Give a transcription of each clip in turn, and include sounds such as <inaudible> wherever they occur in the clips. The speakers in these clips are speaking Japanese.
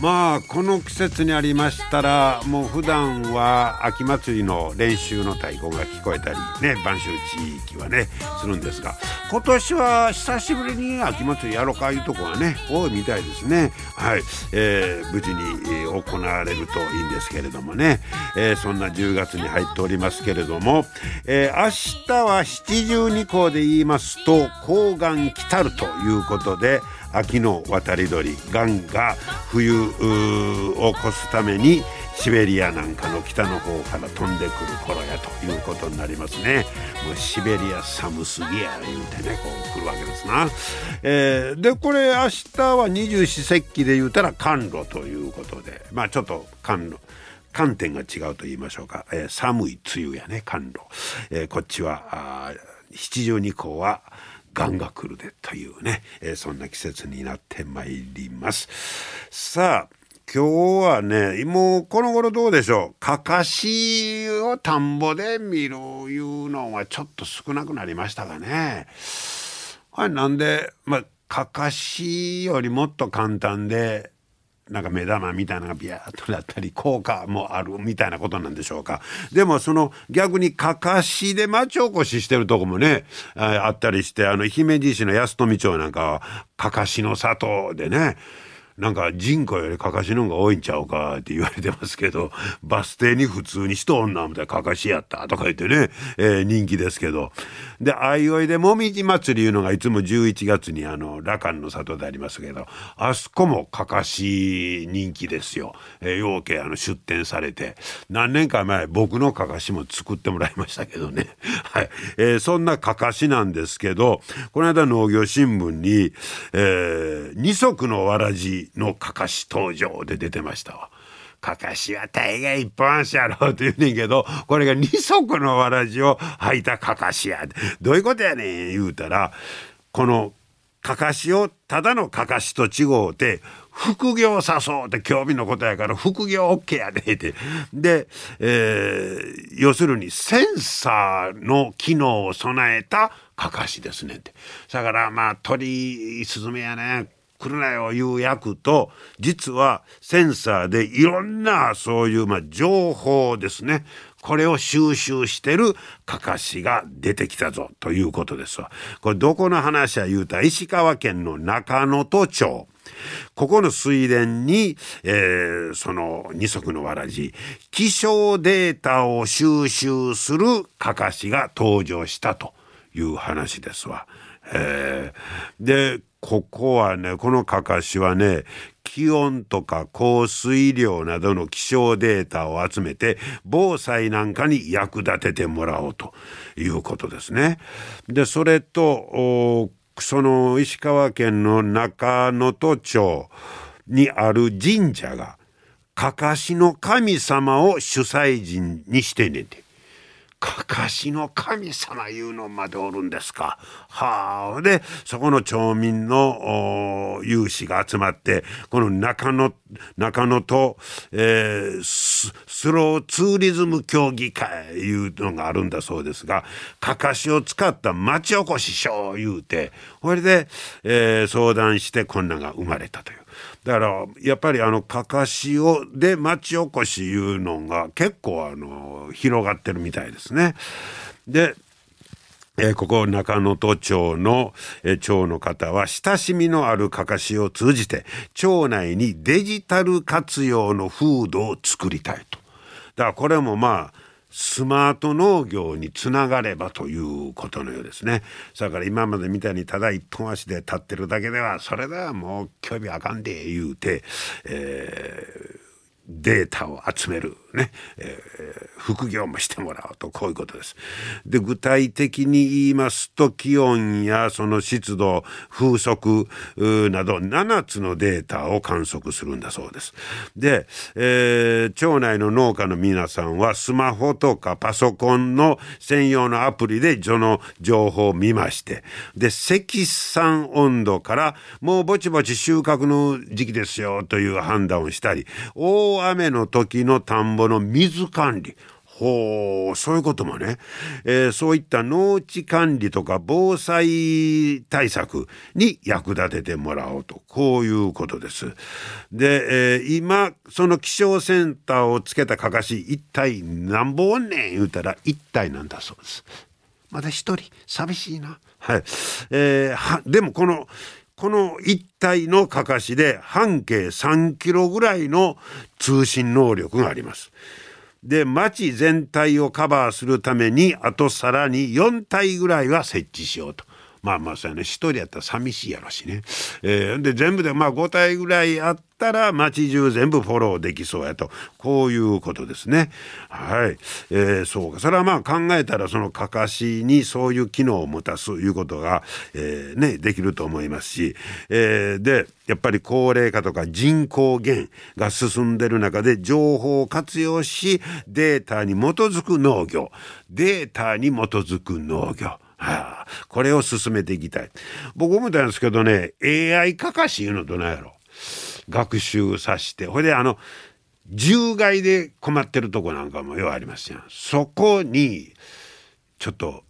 まあこの季節にありましたらもう普段は秋祭りの練習の太鼓が聞こえたりね播州地域はねするんですが今年は久しぶりに秋祭りやろうかいうとこがね多いみたいですね。はい、えー、無事に行われるといいんですけれどもね、えー、そんな10月に入っておりますけれども、えー、明日は七十二候で言いますと高岩来たるということで秋の渡り鳥ガンが冬を越すためにシベリアなんかの北の方から飛んでくる頃やということになりますね。もうシベリア寒すぎや言うてねこう来るわけですな、えー、でこれ明日は二十四節気で言うたら寒露ということでまあちょっと寒露観点が違うと言いましょうか、えー、寒い梅雨やね寒露、えー、こっちは七十二候はガンが来るでというね、えー、そんな季節になってまいりますさあ今日はねもうこの頃どうでしょう？かかしを田んぼで見るいうのはちょっと少なくなりましたがね。あれなんでまあかかしよりもっと簡単でなんか目玉みたいなのがビャーっとなったり効果もあるみたいなことなんでしょうか。でもその逆にかかしで町おこししてるとこもねあったりしてあの姫路市の安富町なんかはかかしの里でねなんか人口よりかかしの方が多いんちゃうかって言われてますけど <laughs> バス停に普通に人おんなみたいなかかしやったとか言ってね、えー、人気ですけど。であいおいでもみじ祭りいうのがいつも11月にあの羅漢の里でありますけどあそこもかかし人気ですよ、えー、養鶏あの出店されて。何年か前僕のかかしも作ってもらいましたけどね。<laughs> はい、えー、そんなかかしなんですけどこの間農業新聞に、えー、二足のわらじのかかし登場で出てましたわ。かかしは大概一本足やろうって言うねんけど、これが二足のわらじを履いたかかしや。どういうことやねん言うたら、このかかしをただのかかしと違うて、副業さそうって興味のことやから副業 OK やでって。で、えー、要するにセンサーの機能を備えたかかしですねって。だからまあ鳥、スズメやね、来るなよいう役と実はセンサーでいろんなそういうまあ情報ですねこれを収集してるかかしが出てきたぞということですわ。これどこの話は言うた石川県の中能登町。ここの水田に、えー、その二足のわらじ気象データを収集するかかしが登場したという話ですわ。えー、でここはねこのかかしはね気温とか降水量などの気象データを集めて防災なんかに役立ててもらおうということですね。でそれとその石川県の中能登町にある神社がかかしの神様を主催人にしてねて。かかしの神様いうのまでおるんですか。はあ。で、そこの町民の有志が集まって、この中野、中野と、えー、スローツーリズム協議会いうのがあるんだそうですが、かかしを使った町おこし賞言うて、これで、えー、相談してこんなが生まれたという。だからやっぱりあのかかしをで町おこしいうのが結構あの広がってるみたいですね。でえー、ここ中能登町の、えー、町の方は親しみのあるかかしを通じて町内にデジタル活用の風土を作りたいと。だからこれもまあスマート農業につながればということのようですね。だから今までみたいにただ一本足で立ってるだけではそれではもう興味あかんで言うて、えー、データを集めるね、えー、副業もしてもらおうとこういうことです。で具体的に言いますと気温やその湿度風速など7つのデータを観測するんだそうです。で、えー、町内の農家の皆さんはスマホとかパソコンの専用のアプリでその情報を見ましてで積算温度からもうぼちぼち収穫の時期ですよという判断をしたり大雨の時の田んぼの水管理ほうそういうこともね、えー、そういった農地管理とか防災対策に役立ててもらおうとこういうことです。で、えー、今その気象センターをつけたかかし一体何本おんねん言うたら一体なんだそうです。まだ一人寂しいな。はい。えー、はでもこのこの一体のかかしで半径3キロぐらいの通信能力があります。で町全体をカバーするためにあとさらに4体ぐらいは設置しようと。まあまあそうやね。一人やったら寂しいやろしね。えー、で全部でまあ5体ぐらいあったら街中全部フォローできそうやと。こういうことですね。はい、えー、そうか。それはまあ考えたらそのかかしにそういう機能を持たすいうことが、えー、ねできると思いますし、えー、でやっぱり高齢化とか人口減が進んでる中で情報を活用しデータに基づく農業。データに基づく農業。はあ、これを進めていきたい。僕思ったんですけどね、AI かかしいうのどないやろ。学習さして。ほいであの、獣害で困ってるとこなんかもようありますやん。そこに、ちょっと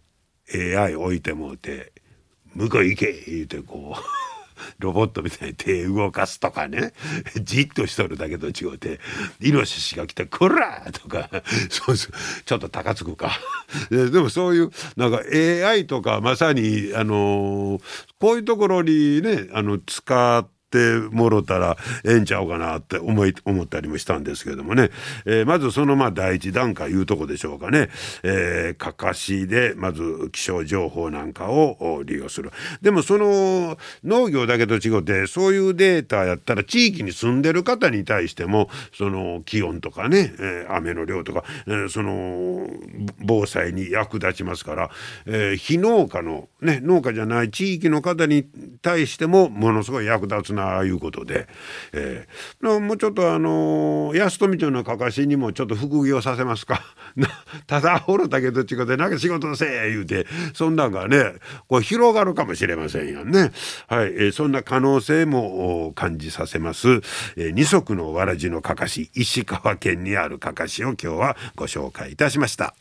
AI 置いてもうて、向こう行け言うてこうロボットみたいに手動かすとかね。じっとしとるだけと違うてイノシシが来て「こら!」とか。そうそうちょっと高つくか。でもそういうなんか AI とかまさにあの、こういうところにねあの使ってってもろたらええんちゃうかなって思い思ったりもしたんですけどもね、えー、まずそのまあ第一段階いうとこでしょうかね、えー、かかしでまず気象情報なんかを利用する。でもその農業だけと違ってそういうデータやったら地域に住んでる方に対してもその気温とかね、えー、雨の量とか、えー、その防災に役立ちますから、えー、非農家のね農家じゃない地域の方に対してもものすごい役立つなないうことで、えー、もうちょっとあの安富町のかかしにもちょっと副業させますか。<laughs> ただほろだけどちこでなんか仕事せえ言うてそんなんがねこう広がるかもしれませんよね。はい、えー、そんな可能性も感じさせます、えー、二足のわらじのかかし石川県にあるかかしを今日はご紹介いたしました。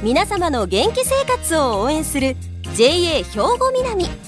皆様の元気生活を応援する JA 兵庫南。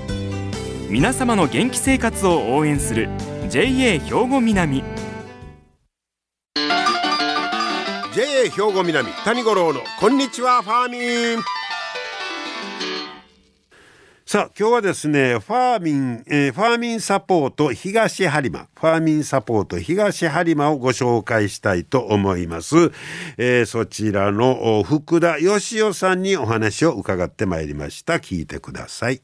皆様の元気生活を応援する JA 兵庫南。JA 兵庫南谷五郎のこんにちはファーミン。さあ今日はですねファーミン、えー、ファーミンサポート東播磨。ファーミンサポート東播磨をご紹介したいと思います、えー、そちらの福田義雄さんにお話を伺ってまいりました。聞いてください。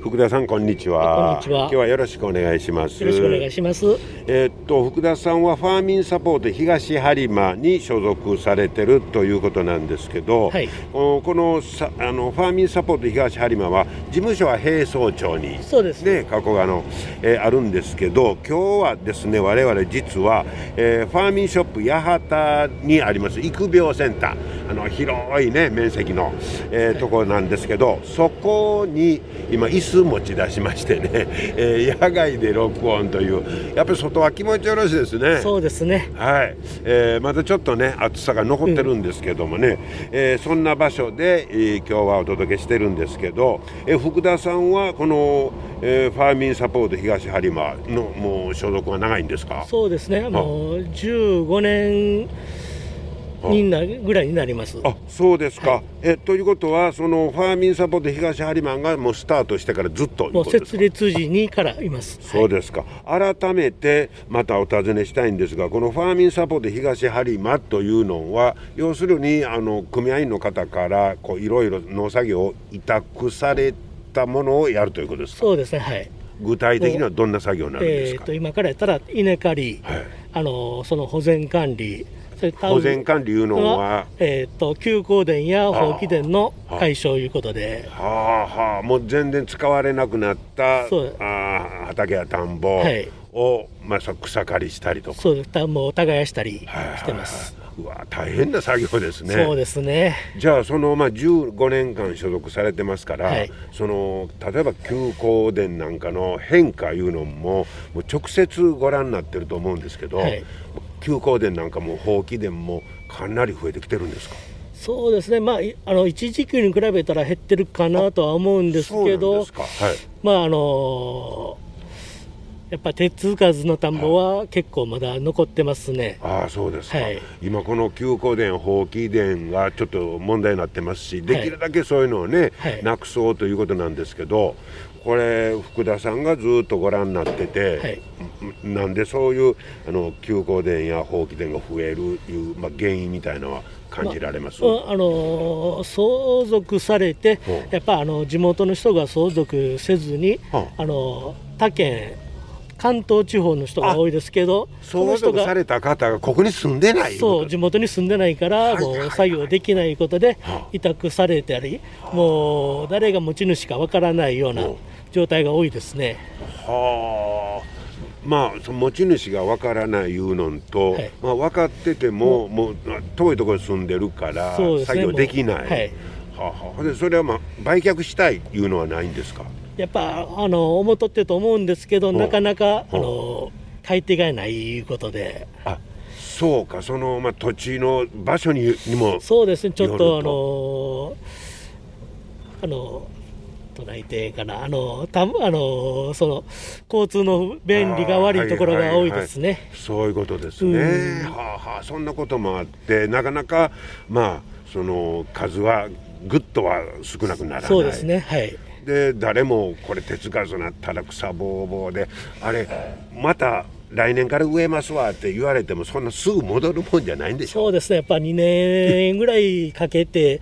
福田さんこんにちは。今日はよろしくお願いします。よろしくお願いします。えー、っと福田さんはファーミンサポート東播磨に所属されてるということなんですけど、はい、このさあのファーミンサポート東播磨は事務所は平総町にそうですね過去があの、えー、あるんですけど、今日はですね我々実は、えー、ファーミンショップ八幡にあります育苗センターあの広いね面積の、えー、はい、ところなんですけど、そこに今椅子持ち出しましてね、<laughs> えー、野外で録音というやっぱり外は気持ちよろしいですね。そうですね。はい、えー、まだちょっとね暑さが残ってるんですけどもね、うん、えー、そんな場所で、えー、今日はお届けしてるんですけど、えー、福田さんはこの、えー、ファーミンサポート東播磨のもう所属は長いんですか？そうですね。もう15年になぐらいになります。あそうですか、はい、えということはそのファーミンサポート東ハリマンがもうスタートしてからずっともう設立時にからいます。そうですか、はい、改めてまたお尋ねしたいんですがこのファーミンサポート東ハリマというのは要するにあの組合員の方からこういろいろ農作業を委託されたものをやるということですか？そうですね。はい。具体的にはどんな作業になるんですか、えー、と今からやったら稲刈り、はい、あのその保全管理保全管理いうのは、えーと、休耕田や放棄田の解消いうことで。はあはあ。もう全然使われなくなったあ畑や田んぼを、はい、まあ、草刈りしたりとか。そう田んぼを耕したりしてます、うわ大変な作業ですね。そうですね。じゃあそのまあ15年間所属されてますから、はい、その例えば休耕田なんかの変化いうのももう直接ご覧になってると思うんですけど、はい、休耕田なんかも放棄田もかなり増えてきてるんですか？そうですね、まあ、あの一時期に比べたら減ってるかなとは思うんですけど、はい、まああのやっぱ手つかずの田んぼは結構まだ残ってますね。ああそうですか、はい、今この休耕田放棄田がちょっと問題になってますしできるだけそういうのをね、はい、なくそうということなんですけどこれ福田さんがずっとご覧になってて、はい、なんでそういうあの休耕田や放棄田が増えるいう、まあ、原因みたいなのは感じられます、まあ、あの相続されて、やっぱあの地元の人が相続せずに、あの他県関東地方の人が多いですけど相続された方がここに住んでない？そう地元に住んでないから、もう作業できないことで委託されたり、もう誰が持ち主かわからないような状態が多いですね。はあ。まあ、持ち主がわからないいうのと、はい、まあ、分かっててももう。遠いところに住んでるから、作業できない、はい、はあ、はあ、でそれは、まあ、売却したいいうのはないんですか？やっぱあの思っとってと思うんですけど、なかなかあの買い手がないいうことで。あそうか。その、まあ、土地の場所ににもそうですね。ちょっと。あのあのとないてかな。あのたあのその交通の便利が悪いところが多いですね、はいはいはい、そういうことですね、はあはあそんなこともあってなかなかまあその数はぐっとは少なくならない。そうですね。はい。で誰もこれ手つかずなったら草ぼうぼうであれまた来年から植えますわって言われてもそんなすぐ戻るもんじゃないんでしょ。そうですね。やっぱ2年ぐらいかけて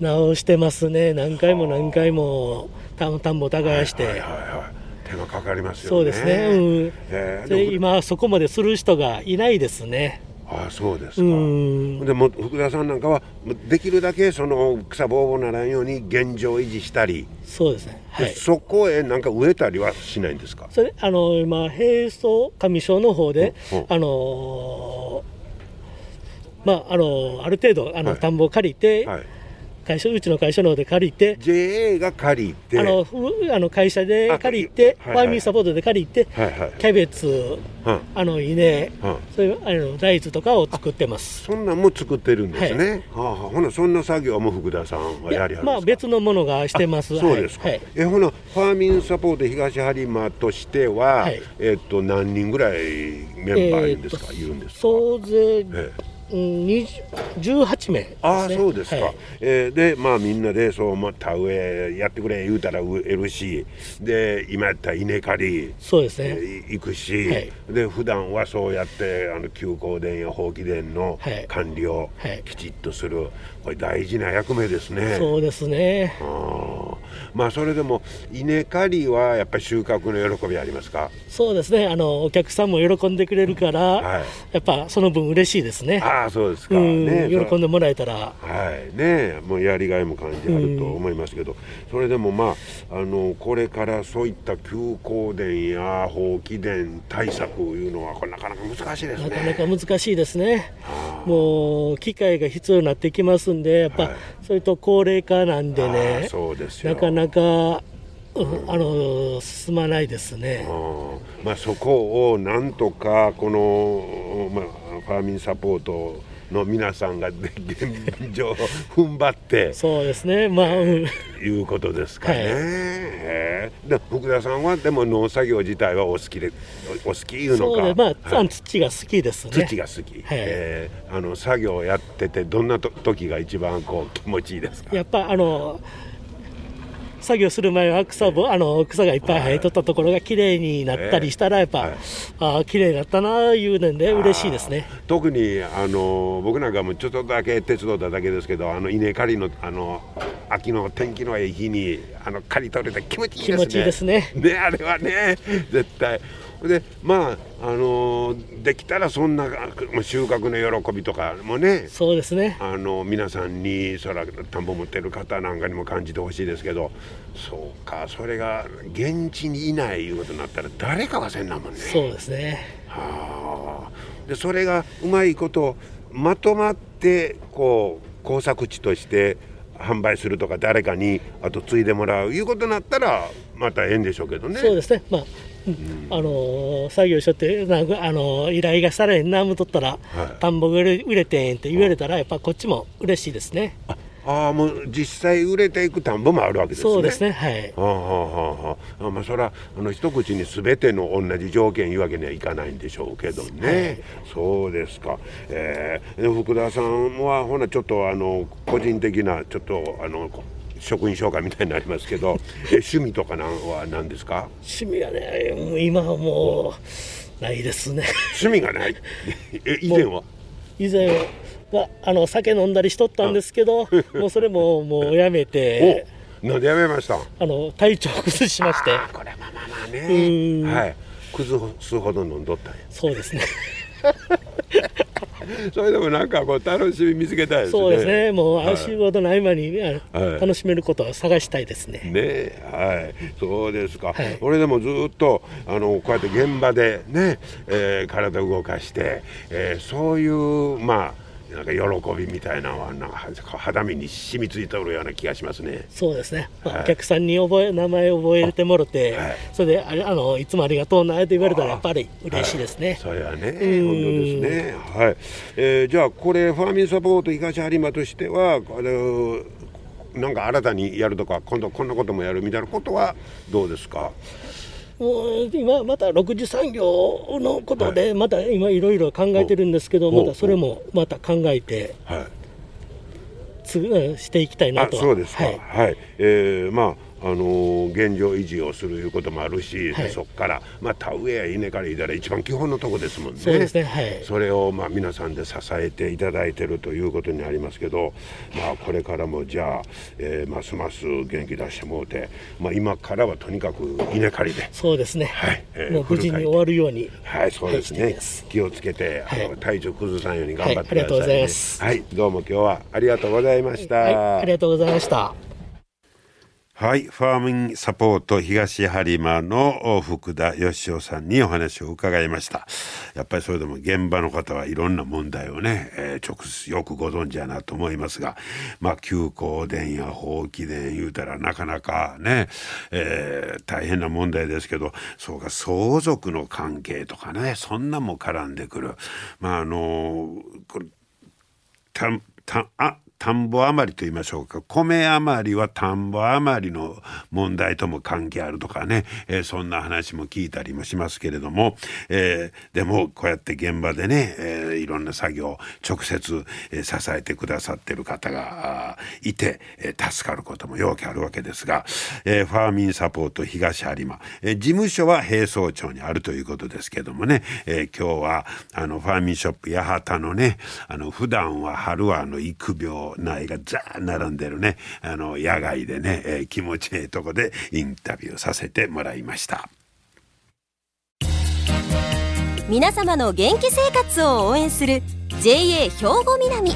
直してますね。何回も何回も田んぼ耕して、はいはいはい、手がかかりますよね。そうですね、うん。え。ー、今そこまでする人がいないですね。ああそうですか。でも福田さんなんかはできるだけその草ぼうぼうならんように現状維持したり。そうですね、はい、そこへなんか植えたりはしないんですか？それあの今平素上昇の方で、あのまああのある程度あの、田んぼを借りて、はい会社うちの会社の方で借りて JA が借りて。あのあの会社で借りて、ファーミンサポートで借りて、はいはい、キャベツ、あの稲、そういうあの大豆とかを作ってます。そんなんも作ってるんですね、はあはあ、ほなそんな作業も福田さんはやりはるまあ別のものがしてます。そうですか、はい、えほなファーミンサポート東播磨としては、えっと何人ぐらいメンバーいるんですか、えー、いるんですか？総勢、えー18名、ね、ああそうですか、はい、えー、でまあみんなでそうまた植えやってくれ言うたら植えるしで今やったら稲刈りそうですね、えー、行くし、はい、で普段はそうやってあの休耕田や放棄田の管理をきちっとする、はい、これ大事な役目ですね。そうですね。あまあそれでも稲刈りはやっぱり収穫の喜びありますか？そうですね。あのお客さんも喜んでくれるから、はい、やっぱその分嬉しいですね。ああそうですか、ね、喜んでもらえたら。はい。ねもうやりがいも感じあると思いますけど、それでもまああのこれからそういった休耕田や放棄田対策いうのはこれなかなか難しいですね。なかなか難しいですね。もう機械が必要になってきますんでやっぱ、はい、それと高齢化なんでね。そうですなかなかあの進まないですね、まあ、そこをなんとかこの、まあ、ファーミンサポートの皆さんが現状踏ん張ってそうですね。まあ、いうことですかね。はい。え福田さんはでも農作業自体はお好きでお好きいうのか。まあ、はい、土が好きですね。土が好き、はい、えー、あの作業やっててどんなと時が一番こう気持ちいいですか？やっぱあの作業する前は草ぼあの草がいっぱい生えとったところが綺麗になったりしたらやっぱ、はい、ああ綺麗になったないうので嬉しいですね。特にあの僕なんかもちょっとだけ手伝っただけですけどあの稲刈りのあの秋の天気のいい日にあの刈り取れて気持ちいいですね。気持ちいいですね。ねあれはね絶対でまああのできたらそんな収穫の喜びとかもねそうですね。あの皆さんにそら田んぼ持ってる方なんかにも感じてほしいですけどそうかそれが現地にいないいうことになったら誰かがせんなもんね。そうですね。はあ。でそれがうまいことまとまってこう工作地として販売するとか誰かにあと継いでもらういうことになったらまたええんでしょうけどね。そうですね、まああの作業しとってなんかあの依頼がされんなむとったら、はい、田んぼが売れてんって言われたらやっぱこっちも嬉しいですね。ああもう実際売れていく田んぼもあるわけですね。そうですね。はい。はあはあはあ。あまあそれはあの一口にすべての同じ条件いうわけにはいかないんでしょうけどね。はい、そうですか。えー、福田さんはほなちょっとあの個人的なちょっとあの職員紹介みたいになりますけどえ趣味とかなんは何ですか？趣味はねもう今はもうないですね。趣味がない？え以前は？以前はあの酒飲んだりしとったんですけど <laughs> もうそれももうやめてなんでやめました？あの体調崩しまして。これまあまあまあねはい。崩すほど飲んどったんや。そうですね <laughs> <laughs> それでもなんかこう楽しみ見つけたいですね。そうですね。もう仕事の合間に、はい、楽しめることを探したいですね。ねはい、そうですか。はい、俺でもずっとあのこうやって現場でね、えー、体を動かして、えー、そういうまあ。なんか喜びみたいなのはなんか肌身に染みついておるような気がしますね。そうですね。まあ、はい、お客さんに覚え名前を覚えてもろて、はい、それであれあのいつもありがとうなと言われたらやっぱり嬉しいですね。はい、それはね、本当ですね。はい。えー、じゃあこれファーミンサポート東播磨としてはあのなんか新たにやるとか今度こんなこともやるみたいなことはどうですか？もう今また6次産業のことでまた今いろいろ考えてるんですけど、またそれもまた考えて、はい、つしていきたいなとそうですか。はい、はい、えー、まああの現状維持をするいうこともあるし、はい、そこから、まあ、田植えや稲刈りだら一番基本のとこですもんね。そうですね、はい、それを、まあ、皆さんで支えていただいてるということになりますけど、まあ、これからもじゃあ、えー、ますます元気出してもうて、まあ、今からはとにかく稲刈りで。そうですね、はい。えー、もう無事に終わるようにはいそうですね、はい、気をつけて、はい、あの体調崩さんように頑張ってください、ね、ありがとうございます。はいどうも今日はありがとうございました、ありがとうございましたはい、ファーミングサポート東播磨の福田義雄さんにお話を伺いました。やっぱりそれでも現場の方はいろんな問題をね、えー、直接よくご存知やなと思いますが、まあ休校電や放棄電言うたらなかなかね、えー、大変な問題ですけど、そうか相続の関係とかね、そんなも絡んでくる。まああのこれたたあ田んぼ余りと言いましょうか。米余りは田んぼ余りの問題とも関係あるとかね、えー、そんな話も聞いたりもしますけれども、えー、でもこうやって現場でね、えー、いろんな作業を直接、え、支えてくださってる方がいて、え、助かることもよくあるわけですが、え、ファーミンサポート東有馬、え、事務所は平総町にあるということですけどもね、え、今日はあのファーミンショップ八幡のねあの普段は春はあの育苗苗がザー並んでるね。あの野外でね、えー、気持ちいいとこでインタビューさせてもらいました。皆様の元気生活を応援する JA 兵庫南。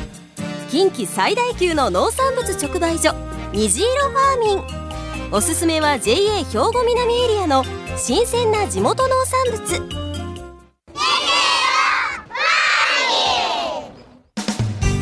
近畿最大級の農産物直売所虹色ファーミン。おすすめは JA 兵庫南エリアの新鮮な地元農産物。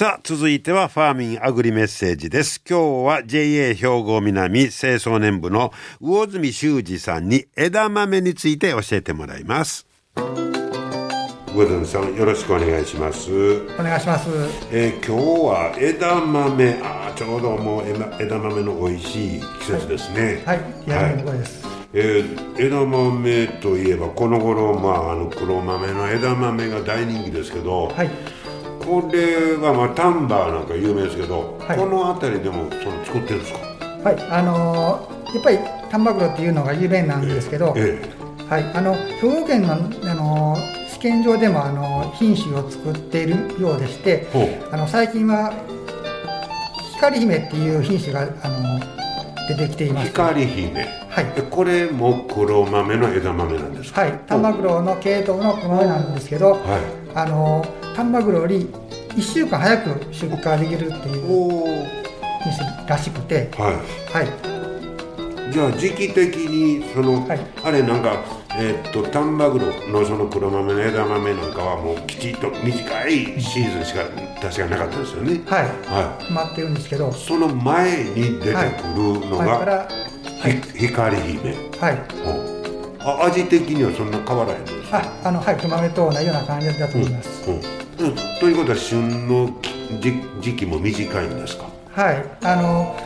さあ続いてはファーミンアグリメッセージです。今日は JA 兵庫南清掃年部の魚住修二さんに枝豆について教えてもらいます。魚住さんよろしくお願いします。お願いします、えー、今日は枝豆あちょうどもう枝豆の美味しい季節ですね。はい、はい、はい、です、えー、枝豆といえばこの頃まああの黒豆の枝豆が大人気ですけど、はい、これはまあ丹波なんか有名ですけど、はい、この辺りでもその作ってるんですか？はい。あのー、やっぱり丹波黒っていうのが有名なんですけど、えー、はい。あの兵庫県のあのー験上でもあの品種を作っているようでしてあの最近は光姫っていう品種があの出てきています。光姫。はい。これも黒豆の枝豆なんですか？はい。丹波黒の系統の黒豆なんですけど、はい、あの丹波黒より1週間早く出荷できるっていう品種らしくて。はい、はい。じゃあ時期的にその、はい、あれなんかえー、っと丹波黒のその黒豆の枝豆なんかはもうきちっと短いシーズンしか確かなかったですよね。はい、はい、待ってるんですけど。その前に出てくるのが、はい、光姫。はい。あ味的にはそんな変わらへんですああのはい黒豆と同じような感じだと思います、うんうんうん、ということは旬の時期も短いんですか？はい。あの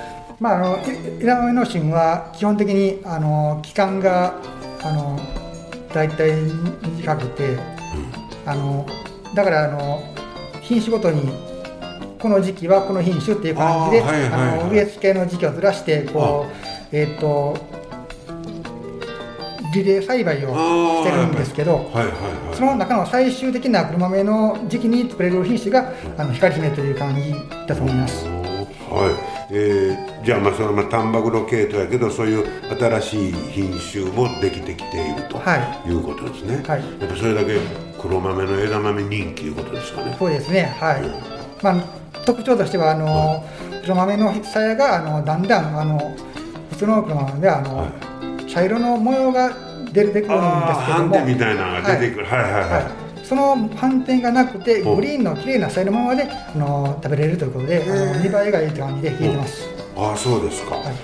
まあ、あの枝豆の旬は基本的にあの期間があの大体短くて、うん、あのだからあの品種ごとにこの時期はこの品種っていう感じで植え付けの時期をずらしてこうえっ、ー、とリレー栽培をしてるんですけど、その中の最終的な黒豆の時期に作れる品種があの光姫という感じだと思います。はい。えー、じゃあまあそのまあ丹波黒系統やけどそういう新しい品種もできてきていると、はい、いうことですね、はい、やっぱそれだけ黒豆の枝豆人気いうことですかね。そうですね。はい、うん、まあ特徴としてはあの、はい、黒豆の鞘があのだんだんあの普通の黒豆であの、はい、茶色の模様が出てくるんですけども。斑点みたいなのが出てくる、はい、はいはいはい。その斑点がなくてグリーンの綺麗なさいのままであの食べれるということであの見栄えがいいという感じで冷えてます。ああそうですか。はい、はい、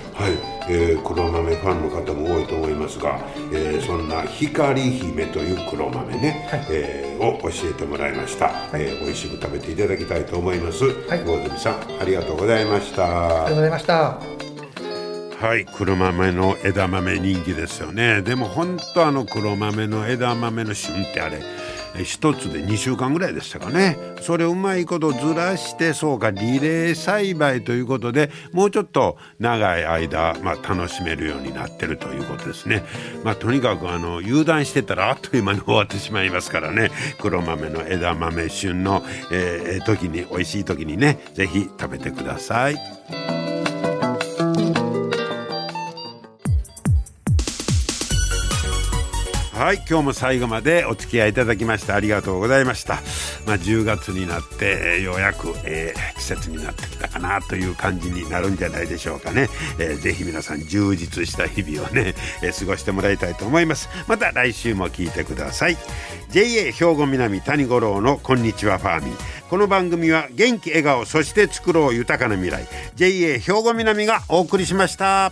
えー、黒豆ファンの方も多いと思いますが、えー、そんな光姫という黒豆ね、はい、えー、を教えてもらいました、はい、えー、美味しく食べていただきたいと思います。はい、魚住さんありがとうございました。ありがとうございました。はい、黒豆の枝豆人気ですよね。でも本当あの黒豆の枝豆の旬ってあれ。一つで2週間ぐらいでしたかねそれをうまいことずらしてそうかリレー栽培ということでもうちょっと長い間、まあ、楽しめるようになってるということですね。まあ、とにかくあの油断してたらあっという間に終わってしまいますからね黒豆の枝豆旬の、えー、時に美味しい時にね是非食べてください。はい今日も最後までお付き合いいただきましてありがとうございました、まあ、10月になってようやく、えー、季節になってきたかなという感じになるんじゃないでしょうかね、えー、ぜひ皆さん充実した日々をね、えー、過ごしてもらいたいと思います。また来週も聞いてください。JA 兵庫南谷五郎のこんにちはファーミンこの番組は元気笑顔そして作ろう豊かな未来。JA 兵庫南がお送りしました。